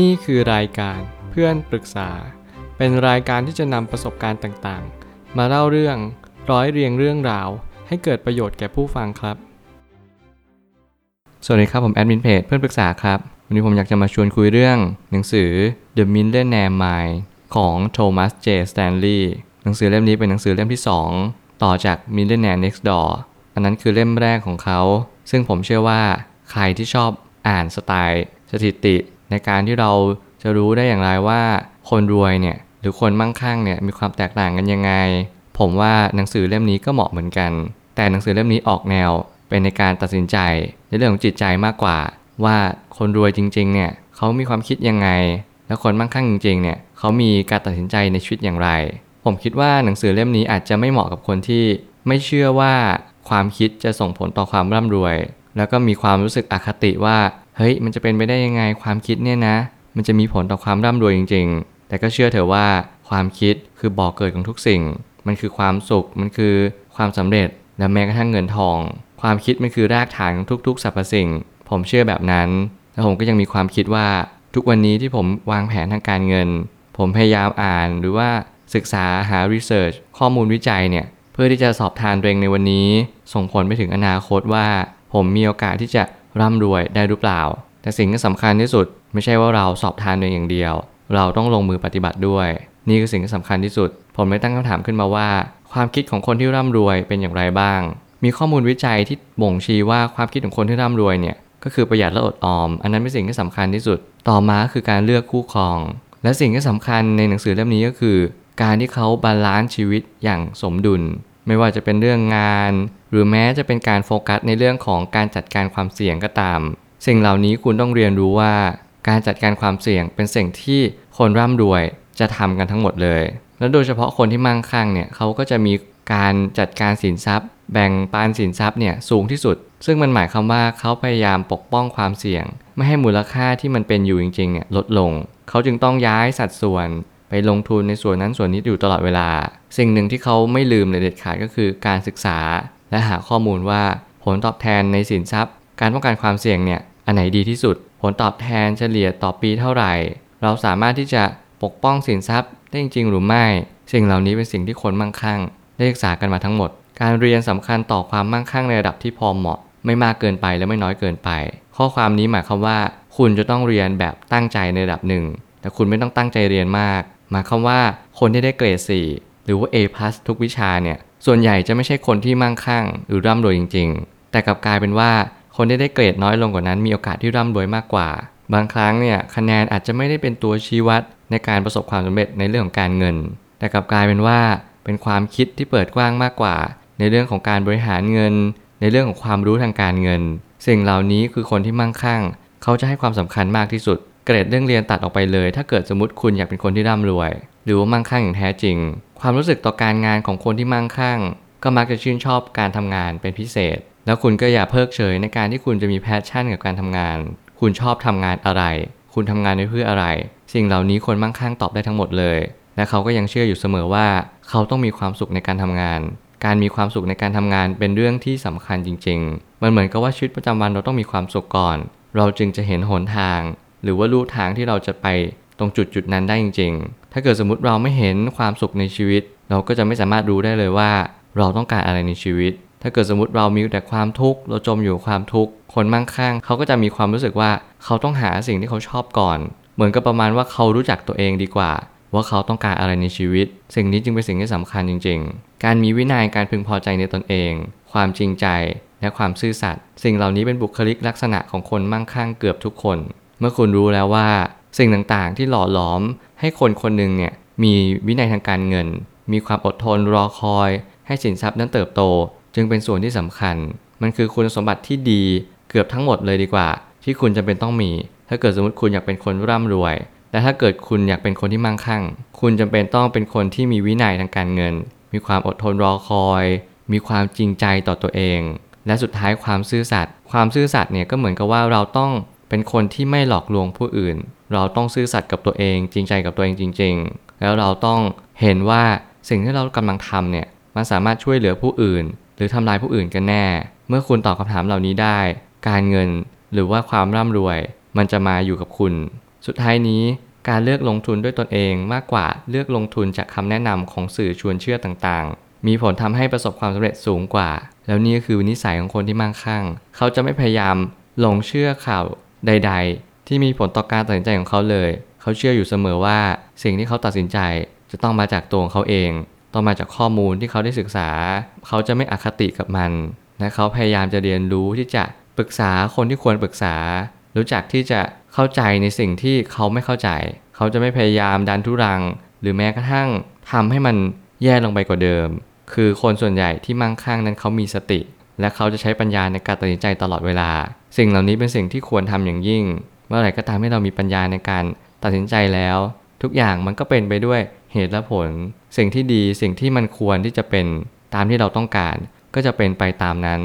นี่คือรายการเพื่อนปรึกษา เป็นรายการที่จะนำประสบการณ์ต่างๆ มาเล่าเรื่องร้อยเรียงเรื่องราว ให้เกิดประโยชน์แก่ผู้ฟังครับ สวัสดีครับผมแอดมินเพจเพื่อนปรึกษาครับ วันนี้ผมอยากจะมาชวนคุยเรื่อง หนังสือ The Millionaire Mind ของโทมัสเจสแตนลีย์หนังสือเล่มนี้เป็นหนังสือเล่มที่ 2 ต่อจาก Millionaire Next Door อันนั้นคือเล่มแรกของเขา ซึ่งผมเชื่อว่าใครที่ชอบอ่านสไตล์ สถิติ ในการที่เราจะรู้ได้อย่างไรว่า คนรวยเนี่ยหรือคนมั่งคั่งเนี่ยมีความแตกต่างกันยังไง ผมว่าหนังสือเล่มนี้ก็เหมาะเหมือนกัน แต่หนังสือเล่มนี้ออกแนวเป็นในการตัดสินใจ ในเรื่องของจิตใจมากกว่า ว่าคนรวยจริงๆเนี่ยเขามีความคิดยังไง แล้วคนมั่งคั่งจริงๆเนี่ยเขามีการตัดสินใจในชีวิตอย่างไร ผมคิดว่าหนังสือเล่มนี้อาจจะไม่เหมาะกับคนที่ไม่เชื่อว่าความคิดจะส่งผลต่อความร่ำรวย แล้วก็มีความรู้สึกอคติว่า เฮ้ยมันจะเป็นไปได้ยังไงความคิดเนี่ยนะ มันจะมีผลต่อความร่ำรวยจริง ๆ แต่ก็เชื่อเถอะว่าความคิดคือบ่อกเกิดของทุกสิ่ง มันคือความสุข มันคือความสำเร็จ และแม้กระทั่งเงินทอง ความคิดมันคือรากฐานของทุกๆสรรพสิ่ง ผมเชื่อแบบนั้น แล้วผมก็ยังมีความคิดว่าทุกวันนี้ที่ผมวางแผนทางการเงิน ผมพยายามอ่านหรือว่าศึกษาหารีเสิร์ชข้อมูลวิจัยเนี่ย เพื่อที่จะสอบทานตัวเองในวันนี้ ส่งผลไปถึงอนาคตว่า ผมมีโอกาสที่จะ ร่ำรวยได้หรือเปล่า แต่สิ่งที่สำคัญที่สุด ไม่ใช่ว่าเราสอบทานเองอย่างเดียว เราต้องลงมือปฏิบัติด้วย นี่คือสิ่งที่สำคัญที่สุด ผมเลยตั้งคำถามขึ้นมาว่า ความคิดของคนที่ร่ำรวยเป็นอย่างไรบ้าง มีข้อมูลวิจัยที่บ่งชี้ว่าความคิดของคนที่ร่ำรวยเนี่ยก็คือประหยัดและอดออม อันนั้นเป็นสิ่งที่สำคัญที่สุด ต่อมาคือการเลือกคู่ครอง และสิ่งที่สำคัญในหนังสือเล่มนี้ก็คือ การที่เขา balance ชีวิตอย่างสมดุล ไม่ว่าจะเป็นเรื่องงาน หรือแม้จะเป็นการโฟกัสในเรื่องของการจัดการความเสี่ยงก็ตาม สิ่งเหล่านี้คุณต้องเรียนรู้ว่า การจัดการความเสี่ยงเป็นสิ่งที่คนร่ำรวยจะทำกันทั้งหมดเลย และโดยเฉพาะคนที่มั่งคั่งเนี่ยเขาก็จะมีการจัดการสินทรัพย์ แบ่งปันสินทรัพย์เนี่ยสูงที่สุด ซึ่งมันหมายความว่าเขาพยายามปกป้องความเสี่ยง ไม่ให้มูลค่าที่มันเป็นอยู่จริงๆเนี่ยลดลง เขาจึงต้องย้ายสัดส่วนไปลงทุนในส่วนนั้นส่วนนี้อยู่ตลอดเวลา สิ่งหนึ่งที่เขาไม่ลืมเลยเด็ดขาดก็คือการศึกษา และหาข้อมูลว่าผลตอบแทนในสินทรัพย์ การป้องกันความเสี่ยงเนี่ยอันไหนดีที่สุด ผลตอบแทนเฉลี่ยต่อปีเท่าไหร่ เราสามารถที่จะปกป้องสินทรัพย์ได้จริงหรือไม่ สิ่งเหล่านี้เป็นสิ่งที่คนมั่งคั่ง ได้ศึกษากันมาทั้งหมด การเรียนสำคัญต่อความมั่งคั่งในระดับที่พอเหมาะ ไม่มากเกินไปและไม่น้อยเกินไป ข้อความนี้หมายความว่า คุณจะต้องเรียนแบบตั้งใจในระดับหนึ่งแต่คุณไม่ต้องตั้งใจเรียนมาก หมายความว่าคนที่ได้เกรด 4 หรือว่า A+ ทุกวิชาเนี่ย ส่วนใหญ่จะไม่ใช่คนที่มั่งคั่ง หรือร่ำรวยจริง ๆ แต่กลับกลายเป็นว่าคนที่ได้เกรดน้อยลงกว่านั้นมีโอกาสที่ร่ำรวยมากกว่า บางครั้งเนี่ยคะแนนอาจจะไม่ได้เป็นตัวชี้วัดในการประสบความสำเร็จในเรื่องของการเงิน แต่กลับกลายเป็นว่าเป็นความคิดที่เปิดกว้างมากกว่า ในเรื่องของการบริหารเงิน ในเรื่องของความรู้ทางการเงิน สิ่งเหล่านี้คือคนที่มั่งคั่ง เขาจะให้ความสำคัญมากที่สุด เกรดเรื่องเรียนตัดออกไปเลย ถ้าเกิดสมมติคุณอยากเป็นคนที่ร่ำรวย หรือว่ามั่งคั่งอย่างแท้จริง ความรู้สึกต่อการงานของคนที่มั่งคั่ง ก็มักจะชื่นชอบการทำงานเป็นพิเศษ แล้วคุณก็อย่าเพิกเฉยในการที่คุณจะมี passion กับการทำงาน คุณชอบทำงานอะไร คุณทำงานเพื่ออะไร สิ่งเหล่านี้คนมั่งคั่งตอบได้ทั้งหมดเลย และเขาก็ยังเชื่ออยู่เสมอว่า เขาต้องมีความสุขในการทำงาน การมีความสุขในการทำงานเป็นเรื่องที่สำคัญจริง ๆ มันเหมือนกับว่าชีวิตประจำวันเราต้องมีความสุขก่อน เราจึงจะเห็นหนทาง หรือว่าลู่ทางที่เราจะไปตรงจุดจุดนั้นได้จริง ๆ ถ้าเกิดสมมติเราไม่เห็นความสุขในชีวิต เราก็จะไม่สามารถรู้ได้เลยว่า เราต้องการอะไรในชีวิต ถ้าเกิดสมมติเรามีแต่ความทุกข์เราจมอยู่ความทุกข์คนมั่งคั่งเขาก็จะมีความรู้สึกว่าเขาต้องหาสิ่งที่เขาชอบก่อน เหมือนกับประมาณว่าเขารู้จักตัวเองดีกว่า ว่าเขาต้องการอะไรในชีวิต สิ่งนี้จึงเป็นสิ่งที่สำคัญจริง ๆ การมีวินัยการพึงพอใจในตนเอง ความจริงใจและความซื่อสัตย์สิ่งเหล่านี้เป็นบุคลิกลักษณะของคนมั่งคั่งเกือบทุกคน เมื่อคุณรู้แล้วว่า สิ่งต่างๆ ที่หล่อหลอม ให้คนคนหนึ่งเนี่ยมีวินัยทางการเงิน มีความอดทนรอคอย ให้สินทรัพย์นั้นเติบโต จึงเป็นส่วนที่สำคัญ มันคือคุณสมบัติที่ดีเกือบทั้งหมดเลยดีกว่า ที่คุณจะเป็นต้องมี ถ้าเกิดสมมติคุณอยากเป็นคนร่ำรวยและถ้าเกิดคุณอยากเป็นคนที่มั่งคั่ง คุณจำเป็นต้องเป็นคนที่มีวินัยทางการเงิน มีความอดทนรอคอย มีความจริงใจต่อตัวเอง และสุดท้ายความซื่อสัตย์ ความซื่อสัตย์เนี่ยก็เหมือนกับว่าเราต้องเป็นคนที่ไม่หลอกลวงผู้อื่น เราต้องซื่อสัตย์กับตัวเอง จริงใจกับตัวเองจริง ๆ แล้วเราต้องเห็นว่าสิ่งที่เรากำลังทำเนี่ยมันสามารถช่วยเหลือผู้อื่น หรือทำลายผู้อื่นกันแน่ เมื่อคุณตอบคำถามเหล่านี้ได้ การเงินหรือว่าความร่ำรวย มันจะมาอยู่กับคุณ สุดท้ายนี้การเลือกลงทุนด้วยตนเองมากกว่าเลือกลงทุนจากคำแนะนำของสื่อชวนเชื่อต่างๆ มีผลทำให้ประสบความสำเร็จสูงกว่า แล้วนี่ก็คือนิสัยของคนที่มั่งคั่ง เขาจะไม่พยายามหลงเชื่อข่าวใด ๆ ที่มีผลต่อการตัดสินใจของเขาเลย เขาเชื่ออยู่เสมอว่า สิ่งที่เขาตัดสินใจจะต้องมาจากตัวของเขาเอง ต้องมาจากข้อมูลที่เขาได้ศึกษา เขาจะไม่อคติกับมันและเขาพยายามจะเรียนรู้ที่จะปรึกษาคนที่ควรปรึกษา รู้จักที่จะเข้าใจในสิ่งที่เขาไม่เข้าใจ เขาจะไม่พยายามดันทุรัง หรือแม้กระทั่งทำให้มันแย่ลงไปกว่าเดิม คือคนส่วนใหญ่ที่มั่งคั่งนั้นเขามีสติ และเขาจะใช้ปัญญาในการตัดสินใจตลอดเวลา สิ่งเหล่านี้เป็นสิ่งที่ควรทำอย่างยิ่ง เมื่อไหร่ก็ตามที่เรามีปัญญาในการตัดสินใจแล้ว ทุกอย่างมันก็เป็นไปด้วยเหตุและผล สิ่งที่ดีสิ่งที่มันควรที่จะเป็นตามที่เราต้องการ ก็จะเป็นไปตามนั้น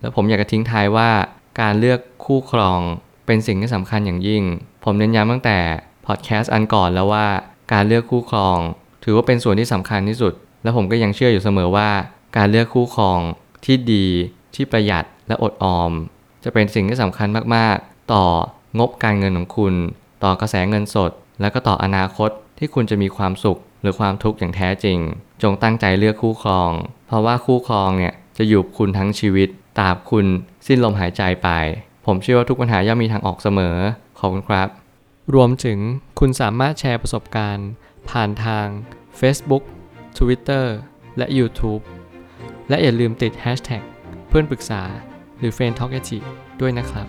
แล้วผมอยากจะทิ้งท้ายว่า การเลือกคู่ครองเป็นสิ่งที่สำคัญอย่างยิ่ง ผมเน้นย้ำตั้งแต่พอดแคสต์อันก่อนแล้วว่า การเลือกคู่ครอง ถือว่าเป็นส่วนที่สำคัญที่สุด และผมก็ยังเชื่ออยู่เสมอว่า การเลือกคู่ครองที่ดีที่ประหยัดและอดออม จะเป็นสิ่งที่สำคัญมากๆ ต่อ งบการเงินของคุณ ต่อกระแสเงินสด และก็ต่ออนาคตที่คุณจะมีความสุขหรือความทุกข์อย่างแท้จริง จงตั้งใจเลือกคู่ครอง เพราะว่าคู่ครองเนี่ยจะอยู่กับคุณทั้งชีวิตตราบคุณสิ้นลมหายใจไป ผมเชื่อว่าทุกปัญหาย่อมมีทางออกเสมอ ขอบคุณครับ รวมถึงคุณสามารถแชร์ประสบการณ์ ผ่านทาง Facebook Twitter และ YouTube และอย่าลืมติด Hashtag เพื่อนปรึกษาหรือ f r ร e n d t a l k ด้วยนะครับ